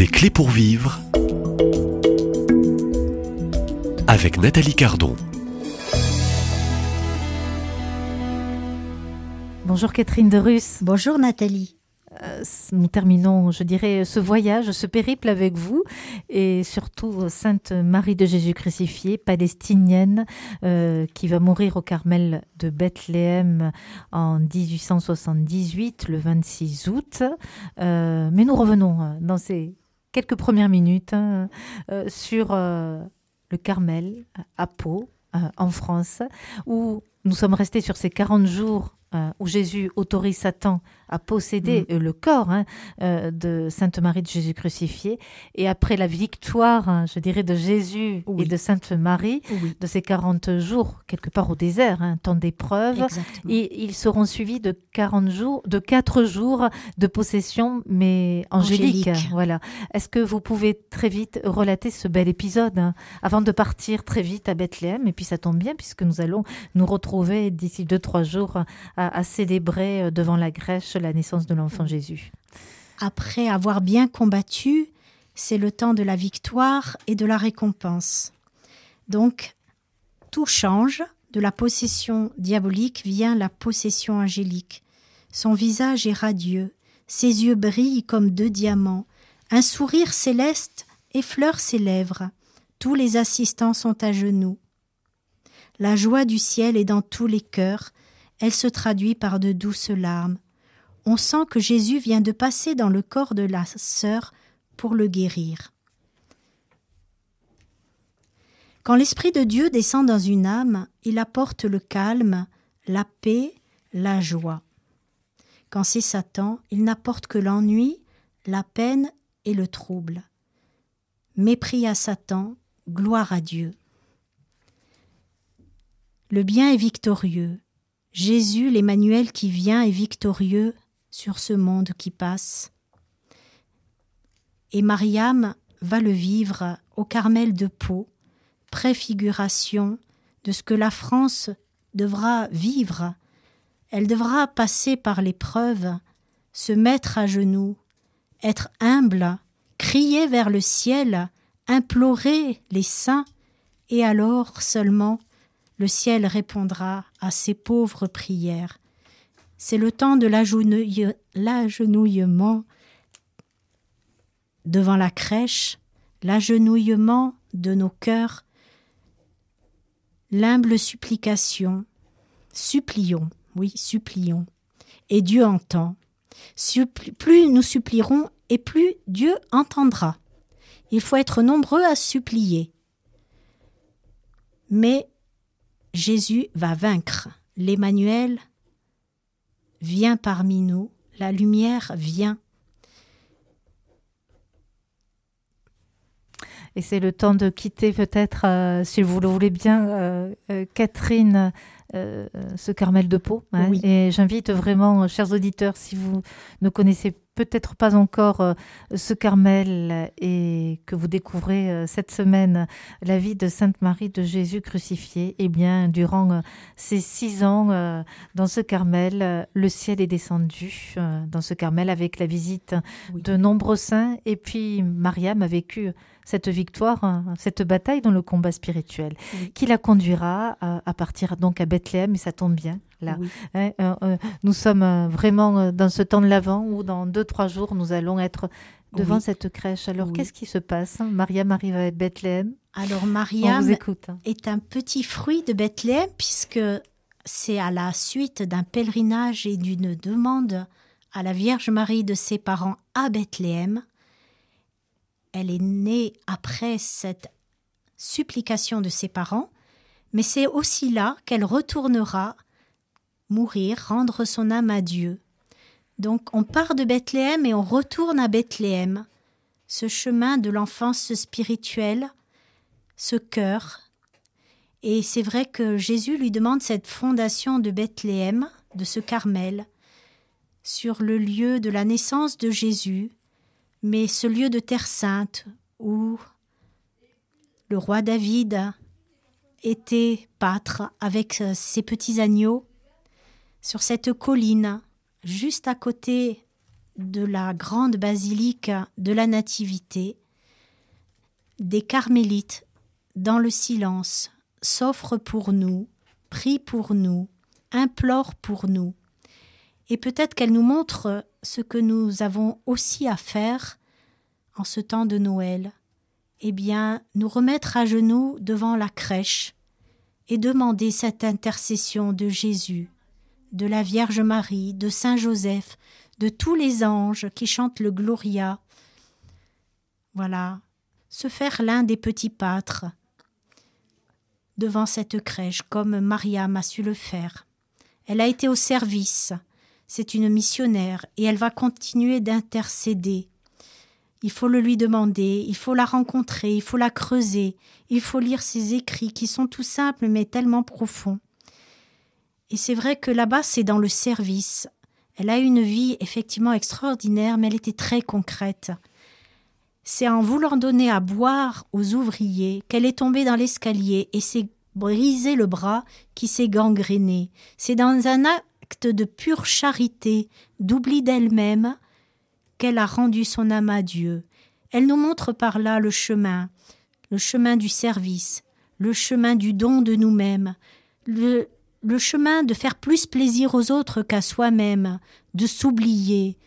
Des clés pour vivre avec Nathalie Cardon. Bonjour Catherine de Russe. Bonjour Nathalie. Euh, nous terminons, je dirais, ce voyage, ce périple avec vous et surtout Sainte Marie de Jésus crucifiée, palestinienne, euh, qui va mourir au Carmel de Bethléem en 1878, le 26 août. Euh, mais nous revenons dans ces quelques premières minutes hein, sur le Carmel à Pau, en France, où nous sommes restés sur ces 40 jours où Jésus autorise Satan à posséder mm. euh, le corps hein, euh, de Sainte Marie de Jésus crucifié. Et après la victoire, hein, je dirais, de Jésus et de Sainte Marie, de ces 40 jours, quelque part au désert, un hein, temps d'épreuve, et ils seront suivis de 40 jours, de 4 jours de possession, mais angélique. Voilà. Est-ce que vous pouvez très vite relater ce bel épisode avant de partir très vite à Bethléem? Et puis ça tombe bien puisque nous allons nous retrouver d'ici 2-3 jours à, à célébrer euh, devant la Grèce la naissance de l'enfant Jésus. Après avoir bien combattu, c'est le temps de la victoire et de la récompense. Donc, tout change. De la possession diabolique vient la possession angélique. Son visage est radieux, ses yeux brillent comme deux diamants, un sourire céleste effleure ses lèvres. Tous les assistants sont à genoux. La joie du ciel est dans tous les cœurs, elle se traduit par de douces larmes on sent que Jésus vient de passer dans le corps de la sœur pour le guérir. Quand l'Esprit de Dieu descend dans une âme, il apporte le calme, la paix, la joie. Quand c'est Satan, il n'apporte que l'ennui, la peine et le trouble. Mépris à Satan, gloire à Dieu. Le bien est victorieux. Jésus, l'Emmanuel qui vient, est victorieux sur ce monde qui passe. Et Mariam va le vivre au Carmel de Pau, préfiguration de ce que la France devra vivre. Elle devra passer par l'épreuve, se mettre à genoux, être humble, crier vers le ciel, implorer les saints, et alors seulement le ciel répondra à ses pauvres prières. C'est le temps de l'agenouillement devant la crèche, l'agenouillement de nos cœurs, l'humble supplication. Supplions, oui, supplions. Et Dieu entend. plus nous supplierons, et plus Dieu entendra. Il faut être nombreux à supplier. Mais Jésus va vaincre. L'Emmanuel Viens parmi nous, la lumière vient. Et c'est le temps de quitter peut-être, euh, si vous le voulez bien, euh, euh, Catherine, ce Carmel de Pau. Hein. Et j'invite vraiment, chers auditeurs, si vous ne connaissez peut-être pas encore euh, ce Carmel et que vous découvrez euh, cette semaine la vie de Sainte Marie de Jésus crucifié, eh bien, durant euh, ces six ans dans ce Carmel, le ciel est descendu dans ce Carmel avec la visite de nombreux saints et puis Mariam a vécu cette victoire, hein, cette bataille dans le combat spirituel, qui la conduira à, partir donc à Bethléem, et ça tombe bien. Là, hein, euh, euh, nous sommes euh, vraiment dans ce temps de l'avant où dans deux trois jours nous allons être devant cette crèche. Alors qu'est-ce qui se passe Mariam arrive à Bethléem. Alors Mariam est un petit fruit de Bethléem puisque c'est à la suite d'un pèlerinage et d'une demande à la Vierge Marie de ses parents à Bethléem elle est née après cette supplication de ses parents, mais c'est aussi là qu'elle retournera mourir, rendre son âme à Dieu. Donc on part de Bethléem et on retourne à Bethléem. Ce chemin de l'enfance spirituelle, ce cœur. Et c'est vrai que Jésus lui demande cette fondation de Bethléem, de ce Carmel, sur le lieu de la naissance de Jésus, mais ce lieu de terre sainte où le roi David était pâtre avec ses petits agneaux, sur cette colline, juste à côté de la grande basilique de la Nativité, des carmélites, dans le silence, s'offrent pour nous, prient pour nous, implorent pour nous. Et peut-être qu'elle nous montre ce que nous avons aussi à faire en ce temps de Noël. Eh bien, nous remettre à genoux devant la crèche et demander cette intercession de Jésus, de la Vierge Marie, de Saint Joseph, de tous les anges qui chantent le Gloria. Voilà, se faire l'un des petits pâtres devant cette crèche, comme Mariam a su le faire. Elle a été au service, c'est une missionnaire, et elle va continuer d'intercéder. Il faut le lui demander, il faut la rencontrer, il faut la creuser, il faut lire ses écrits qui sont tout simples mais tellement profonds. Et c'est vrai que là-bas, c'est dans le service. Elle a une vie effectivement extraordinaire, mais elle était très concrète. C'est en voulant donner à boire aux ouvriers qu'elle est tombée dans l'escalier et s'est brisé le bras qui s'est gangréné. C'est dans un acte de pure charité, d'oubli d'elle-même, qu'elle a rendu son âme à Dieu. Elle nous montre par là le chemin, le chemin du service, le chemin du don de nous-mêmes, le, le chemin de faire plus plaisir aux autres qu'à soi-même, de s'oublier,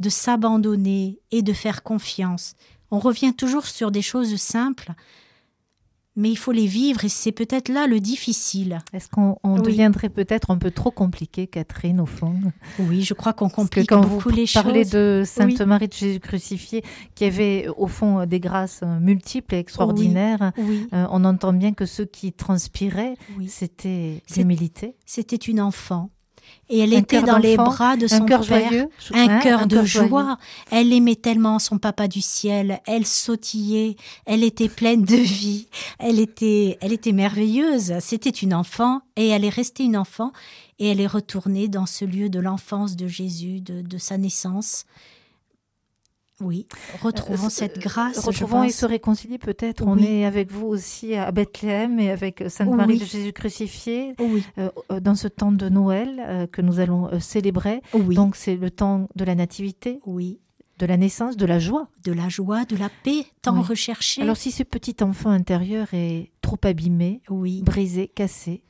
de s'abandonner et de faire confiance. On revient toujours sur des choses simples, mais il faut les vivre et c'est peut-être là le difficile. Est-ce qu'on deviendrait peut-être un peu trop compliqué, Catherine, au fond? Oui, je crois qu'on complique beaucoup les choses. Parler de Sainte Marie de Jésus crucifié, qui avait au fond des grâces multiples et extraordinaires, euh, on entend bien que ce qui transpirait, c'était l'humilité. C'était une enfant et elle était dans les bras de son père, un hein, cœur de joie. Elle aimait tellement son papa du ciel, elle sautillait, elle était pleine de vie, elle était, elle était merveilleuse. C'était une enfant et elle est restée une enfant et elle est retournée dans ce lieu de l'enfance de Jésus, de sa naissance. Oui, retrouvons euh, cette grâce. Retrouvons et se réconcilier peut-être. On est avec vous aussi à Bethléem et avec Sainte Marie de Jésus crucifié oui. Euh, euh, dans ce temps de Noël que nous allons célébrer. Donc c'est le temps de la nativité. Oui. De la naissance, de la joie. De la joie, de la paix, tant recherché. Alors si ce petit enfant intérieur est trop abîmé, oui. brisé, cassé,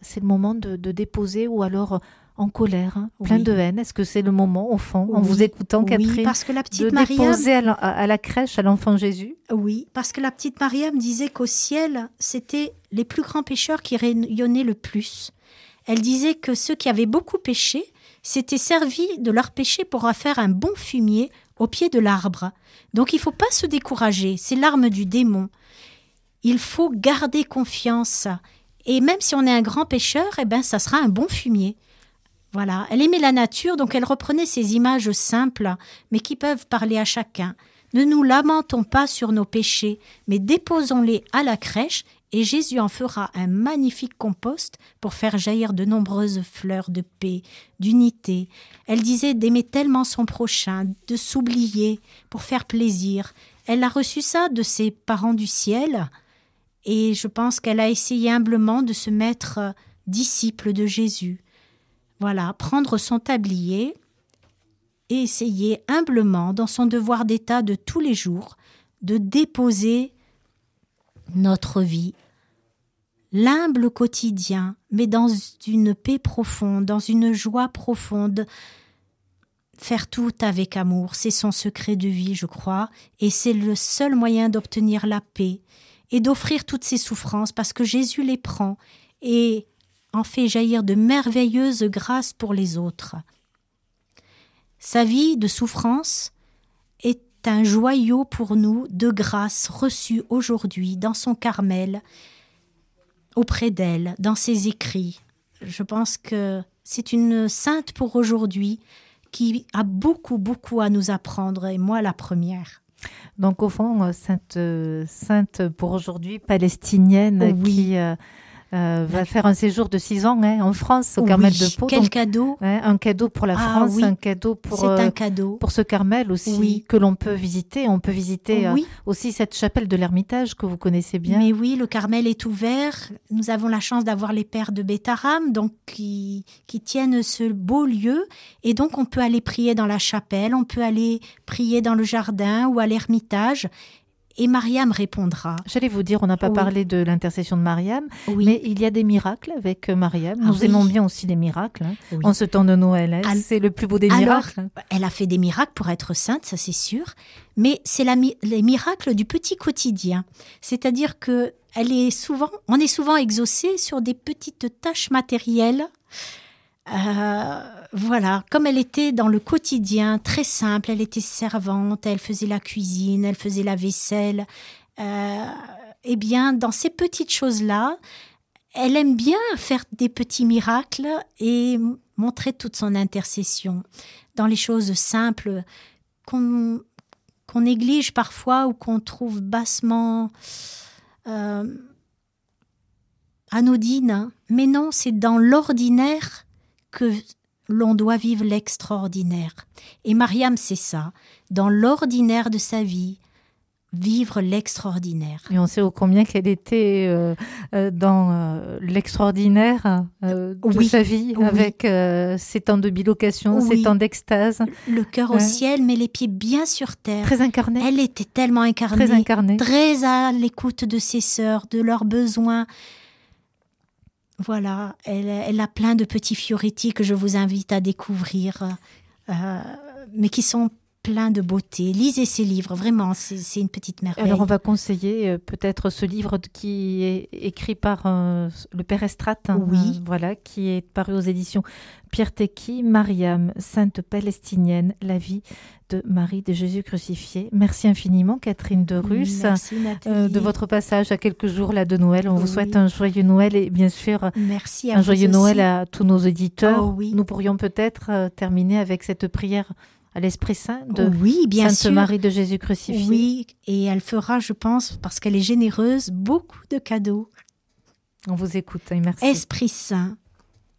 c'est le moment de, de déposer ou alors en colère, hein, plein de haine. Est-ce que c'est le moment, au fond, en vous écoutant, Catherine, parce que la petite de déposer à la, crèche à l'enfant Jésus? Oui, parce que la petite Mariam disait qu'au ciel, c'était les plus grands pécheurs qui rayonnaient le plus. Elle disait que ceux qui avaient beaucoup péché s'étaient servis de leur péché pour faire un bon fumier au pied de l'arbre. Donc il ne faut pas se décourager, c'est l'arme du démon. Il faut garder confiance. Et même si on est un grand pécheur, eh ben, ça sera un bon fumier. Voilà, elle aimait la nature, donc elle reprenait ces images simples, mais qui peuvent parler à chacun. Ne nous lamentons pas sur nos péchés, mais déposons-les à la crèche, et Jésus en fera un magnifique compost pour faire jaillir de nombreuses fleurs de paix, d'unité. Elle disait d'aimer tellement son prochain, de s'oublier pour faire plaisir. Elle a reçu ça de ses parents du ciel, et je pense qu'elle a essayé humblement de se mettre disciple de Jésus. Voilà, prendre son tablier et essayer humblement, dans son devoir d'état de tous les jours, de déposer notre vie, l'humble quotidien, mais dans une paix profonde, dans une joie profonde, faire tout avec amour, c'est son secret de vie, je crois, et c'est le seul moyen d'obtenir la paix et d'offrir toutes ses souffrances parce que Jésus les prend et en fait jaillir de merveilleuses grâces pour les autres. Sa vie de souffrance est un joyau pour nous de grâces reçues aujourd'hui dans son Carmel, auprès d'elle, dans ses écrits. Je pense que c'est une sainte pour aujourd'hui qui a beaucoup, beaucoup à nous apprendre, et moi la première. Donc au fond, sainte, sainte pour aujourd'hui, palestinienne, qui... Euh, euh, va faire un séjour de six ans hein, en France au Carmel de Pau. Quel cadeau Un cadeau pour la ah France, un cadeau pour un euh, cadeau pour ce Carmel aussi que l'on peut visiter. On peut visiter euh, aussi cette chapelle de l'Ermitage que vous connaissez bien. Mais oui, le Carmel est ouvert. Nous avons la chance d'avoir les pères de Bétaram, donc qui qui tiennent ce beau lieu, et donc on peut aller prier dans la chapelle, on peut aller prier dans le jardin ou à l'Ermitage. Et Mariam répondra. J'allais vous dire, on n'a pas parlé de l'intercession de Mariam, mais il y a des miracles avec euh, Mariam. Nous ah aimons bien aussi les miracles hein. en ce temps de Noël. Hein. C'est le plus beau des miracles. Elle a fait des miracles pour être sainte, ça c'est sûr, mais c'est les miracles du petit quotidien. C'est-à-dire que elle est souvent, on est souvent exaucé sur des petites tâches matérielles euh, voilà, comme elle était dans le quotidien, très simple, elle était servante, elle faisait la cuisine, elle faisait la vaisselle. Euh, eh bien, dans ces petites choses-là, elle aime bien faire des petits miracles et montrer toute son intercession. Dans les choses simples qu'on néglige parfois ou qu'on trouve bassement euh, anodines, mais non, c'est dans l'ordinaire que l'on doit vivre l'extraordinaire. Et Mariam, c'est ça, dans l'ordinaire de sa vie, vivre l'extraordinaire. Et on sait au combien qu'elle était euh, euh, dans euh, l'extraordinaire de sa vie, avec ses temps de bilocation, ses temps d'extase. Le cœur au ciel, mais les pieds bien sur terre. Très incarnée. Elle était tellement incarnée. Très incarnée. Très à l'écoute de ses sœurs, de leurs besoins. Voilà, elle, a plein de petits fioretti que je vous invite à découvrir, euh, mais qui sont pleins de beauté. Lisez ces livres, vraiment, c'est une petite merveille. Alors on va conseiller euh, peut-être ce livre qui est écrit par euh, le père Estrate, hein, oui. voilà, qui est paru aux éditions Pierre Tecky, Mariam, sainte palestinienne, la vie de Marie de Jésus crucifié. Merci infiniment, Catherine de Russe, euh, de votre passage à quelques jours là de Noël. On vous souhaite un joyeux Noël et bien sûr Merci un joyeux Noël à tous nos auditeurs. Oh Nous pourrions peut-être terminer avec cette prière à l'Esprit Saint de oui, bien Sainte Marie de Jésus crucifié. Oui, et elle fera, je pense, parce qu'elle est généreuse, beaucoup de cadeaux. On vous écoute et merci. Esprit Saint,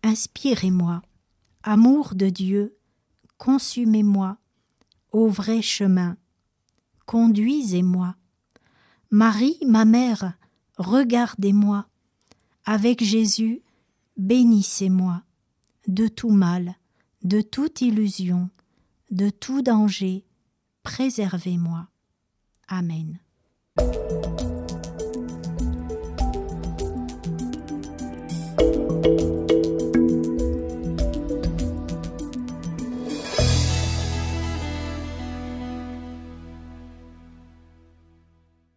inspirez-moi. Amour de Dieu, consumez-moi au vrai chemin. Conduisez-moi. Marie, ma mère, regardez-moi. Avec Jésus, bénissez-moi. De tout mal, de toute illusion, de tout danger, préservez-moi. Amen.